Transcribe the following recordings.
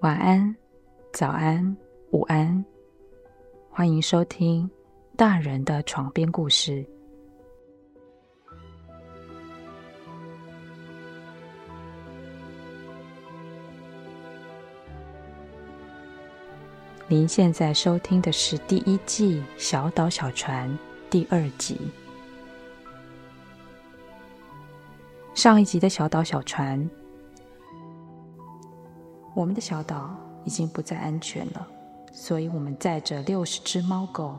晚安，早安，午安，欢迎收听大人的床边故事。您现在收听的是第一季《小岛小船》第二集。上一集的小岛小船，我们的小岛已经不再安全了，所以我们载着六十只猫狗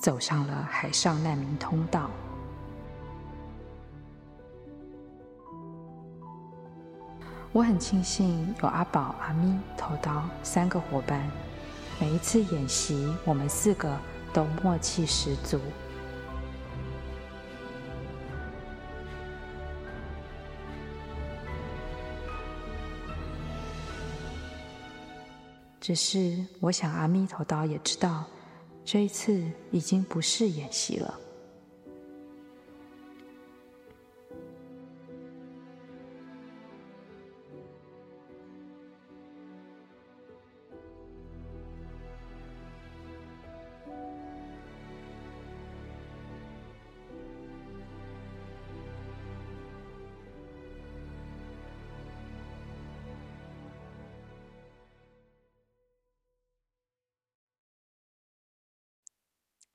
走上了海上难民通道。我很庆幸有阿宝、阿咪、头刀三个伙伴。每一次演习，我们四个都默契十足。只是，我想阿弥陀道也知道，这一次已经不是演习了。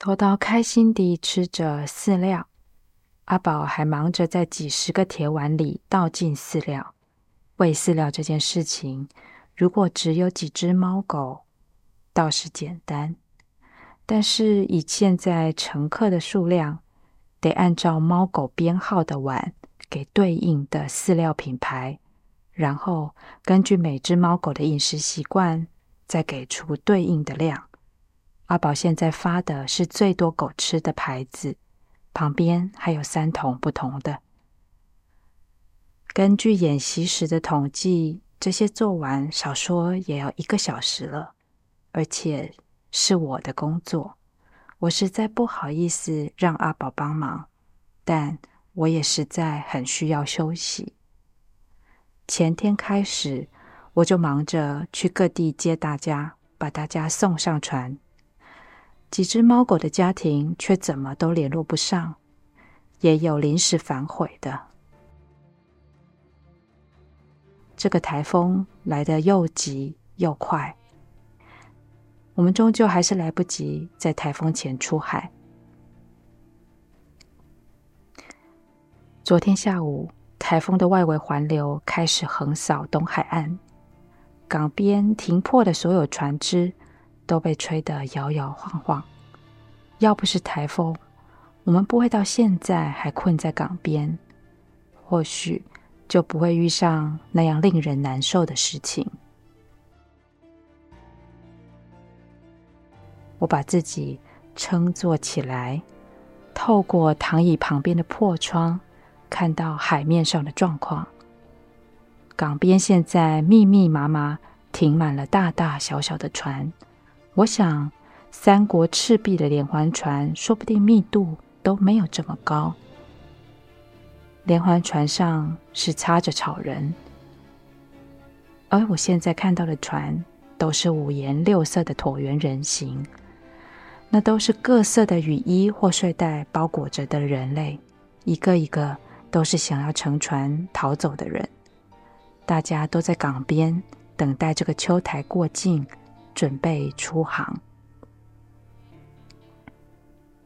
头刀开心地吃着饲料，阿宝还忙着在几十个铁碗里倒进饲料。喂饲料这件事情，如果只有几只猫狗，倒是简单；但是以现在乘客的数量，得按照猫狗编号的碗给对应的饲料品牌，然后根据每只猫狗的饮食习惯，再给出对应的量。阿宝现在发的是最多狗吃的牌子，旁边还有三桶不同的。根据演习时的统计，这些做完少说也要一个小时了，而且是我的工作。我实在不好意思让阿宝帮忙，但我也实在很需要休息。前天开始，我就忙着去各地接大家，把大家送上船。几只猫狗的家庭却怎么都联络不上，也有临时反悔的。这个台风来得又急又快，我们终究还是来不及在台风前出海。昨天下午，台风的外围环流开始横扫东海岸，港边停泊的所有船只。都被吹得摇摇晃晃。要不是台风，我们不会到现在还困在港边，或许就不会遇上那样令人难受的事情。我把自己撑坐起来，透过躺椅旁边的破窗，看到海面上的状况。港边现在密密麻麻停满了大大小小的船。我想，三国赤壁的连环船说不定密度都没有这么高。连环船上是插着草人，而我现在看到的船都是五颜六色的椭圆人形，那都是各色的雨衣或睡袋包裹着的人类，一个一个都是想要乘船逃走的人。大家都在港边等待这个秋台过境。准备出航，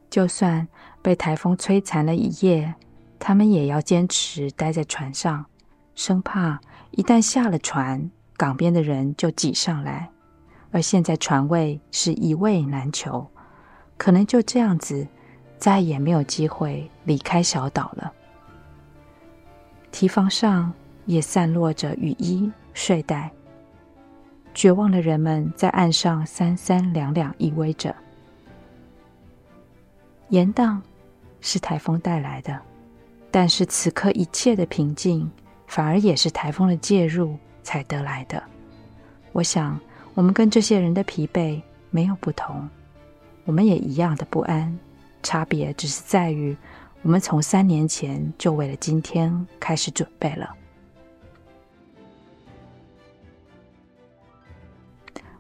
就算被台风摧残了一夜，他们也要坚持待在船上，生怕一旦下了船，港边的人就挤上来。而现在船位是一位难求，可能就这样子，再也没有机会离开小岛了。堤防上也散落着雨衣、睡袋。绝望的人们在岸上三三两两依偎着。严荡是台风带来的，但是此刻一切的平静，反而也是台风的介入才得来的。我想，我们跟这些人的疲惫没有不同，我们也一样的不安，差别只是在于，我们从三年前就为了今天开始准备了。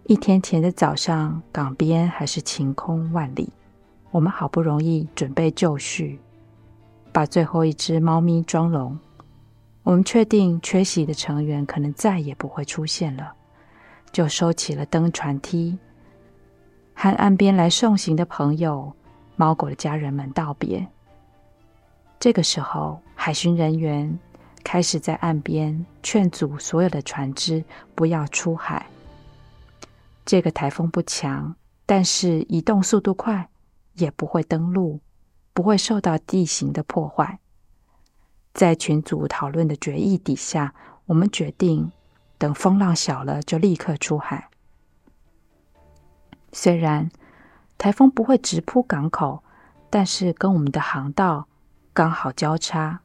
一天前的早上，港边还是晴空万里。我们好不容易准备就绪，把最后一只猫咪装笼。我们确定缺席的成员可能再也不会出现了，就收起了登船梯，和岸边来送行的朋友、猫狗的家人们道别。这个时候，海巡人员开始在岸边劝阻所有的船只不要出海。这个台风不强，但是移动速度快，也不会登陆，不会受到地形的破坏。在群组讨论的决议底下，我们决定等风浪小了就立刻出海。虽然台风不会直扑港口，但是跟我们的航道刚好交叉，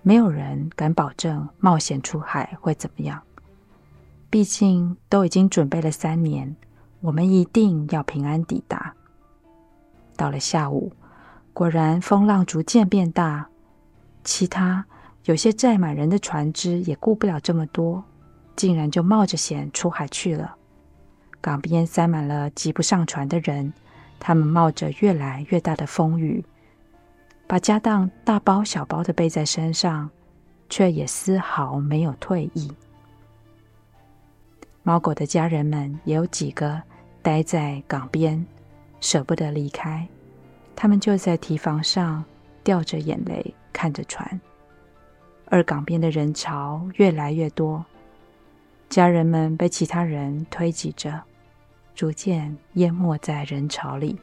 没有人敢保证冒险出海会怎么样。毕竟都已经准备了三年，我们一定要平安抵达。到了下午，果然风浪逐渐变大，其他有些载满人的船只也顾不了这么多，竟然就冒着险出海去了。港边塞满了挤不上船的人，他们冒着越来越大的风雨，把家当大包小包的背在身上，却也丝毫没有退意。猫狗的家人们也有几个待在港边，舍不得离开。他们就在堤防上掉着眼泪看着船，而港边的人潮越来越多，家人们被其他人推挤着，逐渐淹没在人潮里。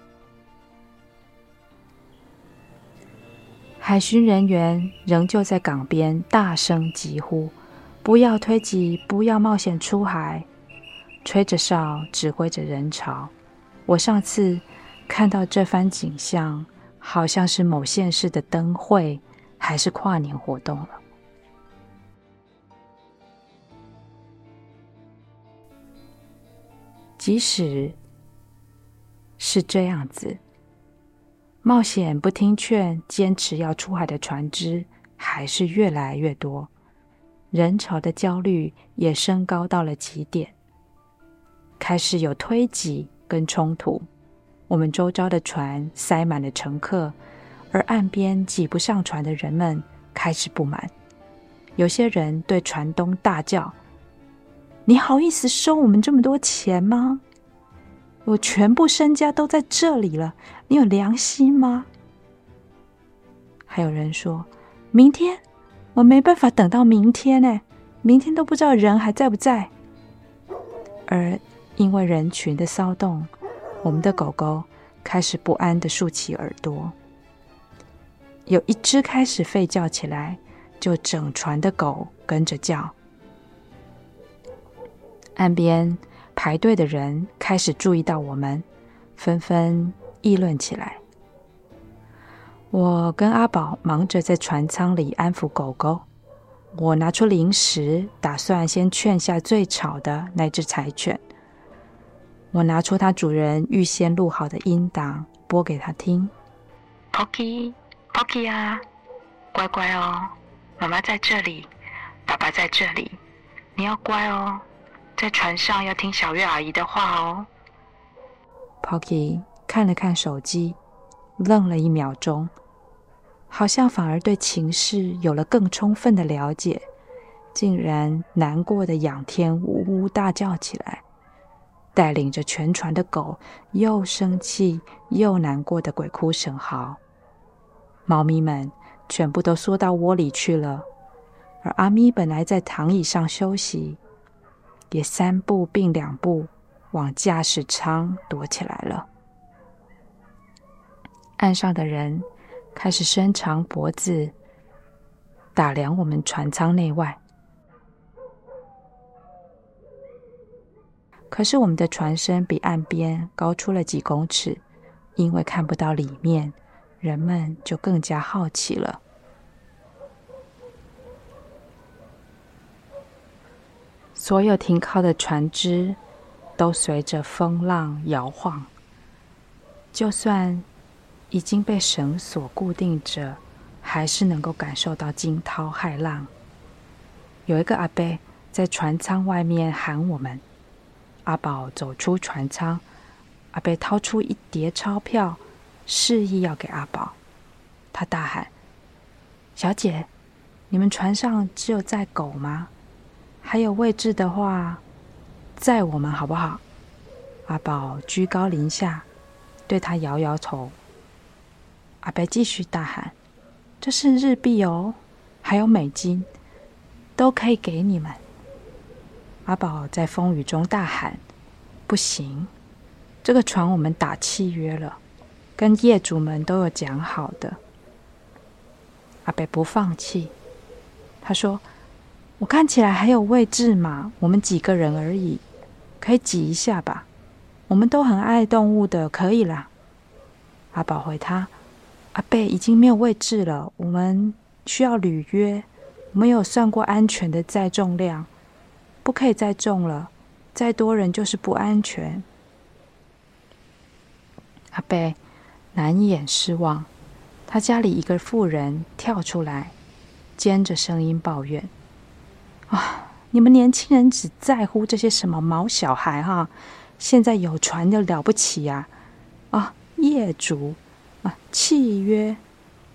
海巡人员仍旧在港边大声疾呼：“不要推挤，不要冒险出海。”吹着哨，指挥着人潮。我上次看到这番景象，好像是某县市的灯会，还是跨年活动了。即使是这样子，冒险不听劝、坚持要出海的船只还是越来越多，人潮的焦虑也升高到了极点。开始有推挤跟冲突，我们周遭的船塞满了乘客，而岸边挤不上船的人们开始不满。有些人对船东大叫：“你好意思收我们这么多钱吗？我全部身家都在这里了，你有良心吗？”还有人说：“明天我没办法等到明天呢，明天都不知道人还在不在。”而因为人群的骚动，我们的狗狗开始不安地竖起耳朵。有一只开始吠叫起来，就整船的狗跟着叫。岸边排队的人开始注意到我们，纷纷议论起来。我跟阿宝忙着在船舱里安抚狗狗，我拿出零食，打算先劝下最吵的那只柴犬。我拿出它主人预先录好的音档，播给他听。Pocky，Pocky 啊，乖乖哦，妈妈在这里，爸爸在这里，你要乖哦，在船上要听小月阿姨的话哦。Pocky 看了看手机，愣了一秒钟，好像反而对情势有了更充分的了解，竟然难过的仰天呜呜大叫起来。带领着全船的狗，又生气又难过的鬼哭神嚎。猫咪们全部都缩到窝里去了，而阿咪本来在躺椅上休息，也三步并两步往驾驶舱躲起来了。岸上的人开始伸长脖子打量我们船舱内外。可是我们的船身比岸边高出了几公尺，因为看不到里面，人们就更加好奇了。所有停靠的船只都随着风浪摇晃，就算已经被绳索固定着，还是能够感受到惊涛骇浪。有一个阿伯在船舱外面喊我们。阿宝走出船舱，阿伯掏出一叠钞票，示意要给阿宝。他大喊：“小姐，你们船上只有载狗吗？还有位置的话，载我们好不好？”阿宝居高临下，对他摇摇头。阿伯继续大喊：“这是日币哦，还有美金，都可以给你们。”阿宝在风雨中大喊：“不行！这个船我们打契约了，跟业主们都有讲好的。”阿伯不放弃，他说：“我看起来还有位置嘛，我们几个人而已，可以挤一下吧？我们都很爱动物的，可以啦。”阿宝回他：“阿伯已经没有位置了，我们需要履约，没有算过安全的载重量。”不可以再重了，再多人就是不安全。阿伯难掩失望，他家里一个妇人跳出来，尖着声音抱怨：“啊，你们年轻人只在乎这些什么毛小孩哈！现在有船就了不起呀！啊，业主啊，契约，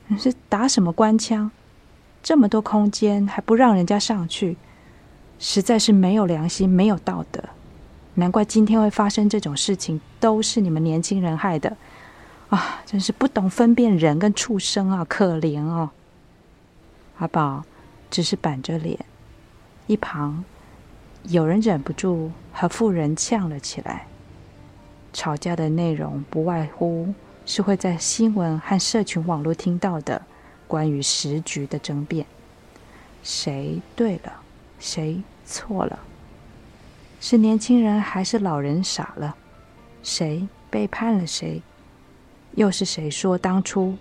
你是打什么官腔？这么多空间还不让人家上去？”实在是没有良心，没有道德，难怪今天会发生这种事情，都是你们年轻人害的，啊！真是不懂分辨人跟畜生啊，可怜哦。阿宝只是板着脸，一旁有人忍不住和妇人呛了起来。吵架的内容不外乎是会在新闻和社群网络听到的关于时局的争辩，谁对了？谁错了？是年轻人还是老人傻了？谁背叛了谁？又是谁说当初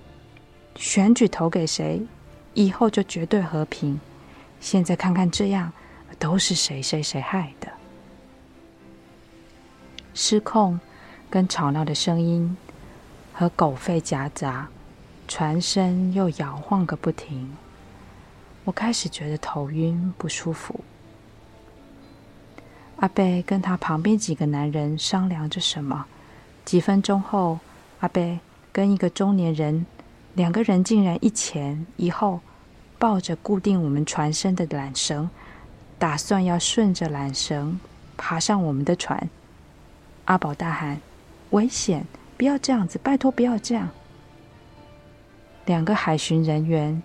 选举投给谁，以后就绝对和平？现在看看这样，都是谁谁谁害的？失控跟吵闹的声音和狗吠夹杂，船身又摇晃个不停。我开始觉得头晕不舒服。阿贝跟他旁边几个男人商量着什么。几分钟后，阿贝跟一个中年人，两个人竟然一前一后，抱着固定我们船身的缆绳，打算要顺着缆绳爬上我们的船。阿宝大喊：“危险！不要这样子，拜托不要这样！”两个海巡人员。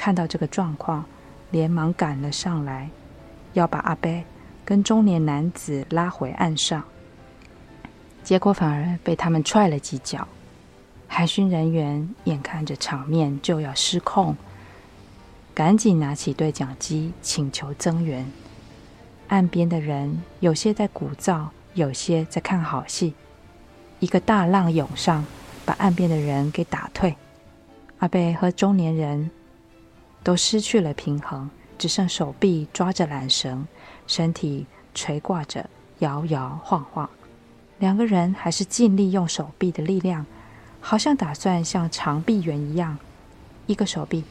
看到这个状况，连忙赶了上来，要把阿伯跟中年男子拉回岸上。结果反而被他们踹了几脚。海巡人员眼看着场面就要失控，赶紧拿起对讲机请求增援。岸边的人有些在鼓噪，有些在看好戏。一个大浪涌上，把岸边的人给打退。阿伯和中年人。都失去了平衡，只剩手臂抓着缆绳，身体垂挂着，摇摇晃晃。两个人还是尽力用手臂的力量，好像打算像长臂猿一样，一个手臂，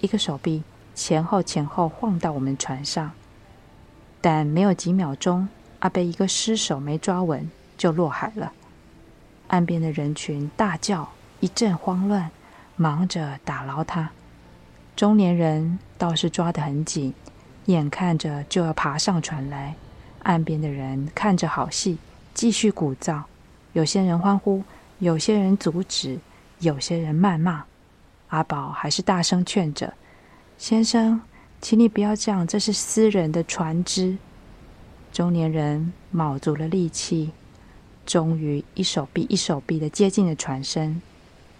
一个手臂前后前后晃到我们船上。但没有几秒钟，阿贝一个失手没抓稳，就落海了。岸边的人群大叫，一阵慌乱，忙着打捞他。中年人倒是抓得很紧，眼看着就要爬上船来。岸边的人看着好戏，继续鼓噪。有些人欢呼，有些人阻止，有些人谩骂。阿宝还是大声劝着：“先生，请你不要这样，这是私人的船只。”中年人卯足了力气，终于一手臂一手臂的接近了船身。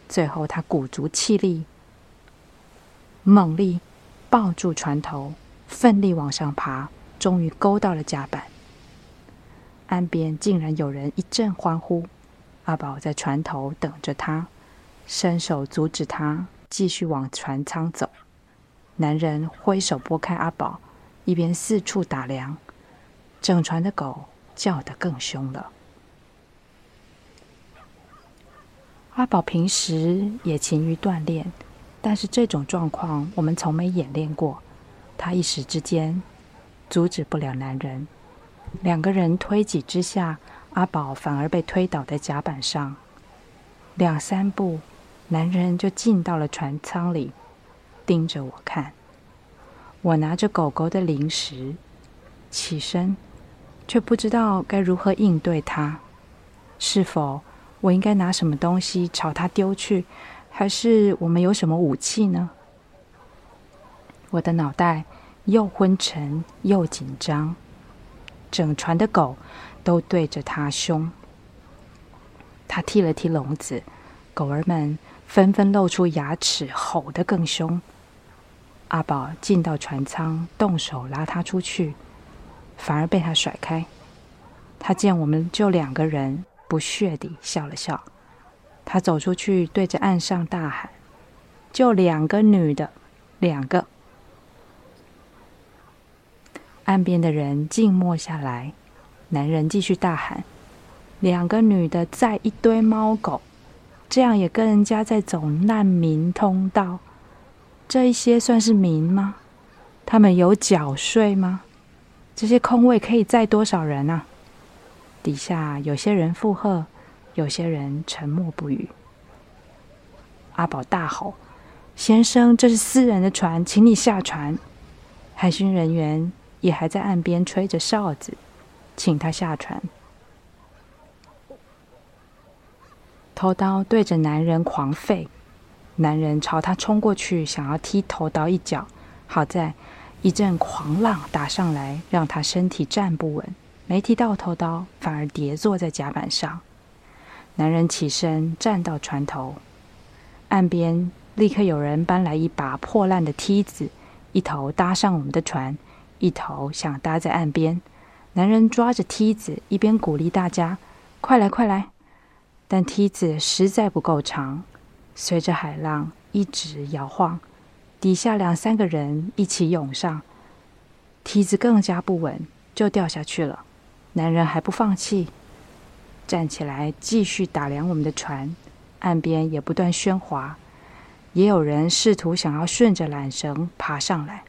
最后，他鼓足气力。猛力抱住船头，奋力往上爬，终于勾到了甲板。岸边竟然有人一阵欢呼。阿宝在船头等着他，伸手阻止他继续往船舱走。男人挥手拨开阿宝，一边四处打量。整船的狗叫得更凶了。阿宝平时也勤于锻炼。但是这种状况我们从没演练过，他一时之间阻止不了男人，两个人推挤之下，阿宝反而被推倒在甲板上。两三步，男人就进到了船舱里，盯着我看。我拿着狗狗的零食，起身，却不知道该如何应对他。是否我应该拿什么东西朝他丢去，还是我们有什么武器呢？我的脑袋又昏沉又紧张，整船的狗都对着他凶。他踢了踢笼子，狗儿们纷纷露出牙齿，吼得更凶。阿宝进到船舱，动手拉他出去，反而被他甩开。他见我们就两个人，不屑地笑了笑。他走出去，对着岸上大喊：“就两个女的，两个！”岸边的人静默下来。男人继续大喊：“两个女的，载一堆猫狗，这样也跟人家在走难民通道。”这一些算是民吗？他们有缴税吗？这些空位可以载多少人啊？底下有些人附和，有些人沉默不语。阿宝大吼：“先生，这是私人的船，请你下船。”海巡人员也还在岸边吹着哨子，请他下船。头刀对着男人狂吠。男人朝他冲过去，想要踢头刀一脚。好在一阵狂浪打上来，让他身体站不稳，没踢到头刀，反而跌坐在甲板上。男人起身站到船头，岸边立刻有人搬来一把破烂的梯子，一头搭上我们的船，一头想搭在岸边。男人抓着梯子，一边鼓励大家：“快来，快来！”但梯子实在不够长。随着海浪一直摇晃，底下两三个人一起涌上，梯子更加不稳，就掉下去了。男人还不放弃，站起来继续打量我们的船，岸边也不断喧哗，也有人试图想要顺着缆绳爬上来。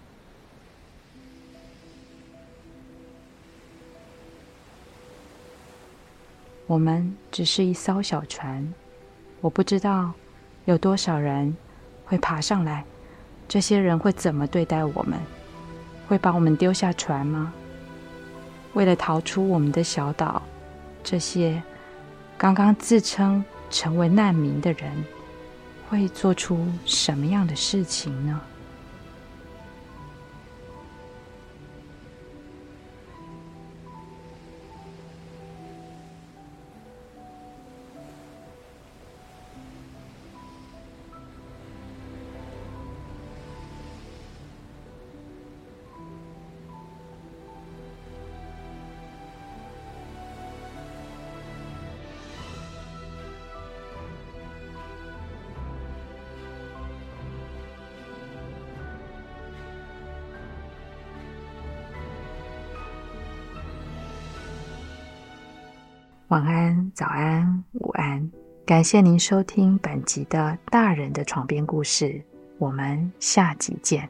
我们只是一艘小船，我不知道。有多少人会爬上来？这些人会怎么对待我们？会把我们丢下船吗？为了逃出我们的小岛，这些刚刚自称成为难民的人会做出什么样的事情呢？晚安，早安，午安！感谢您收听本集的《大人的床边故事》，我们下集见。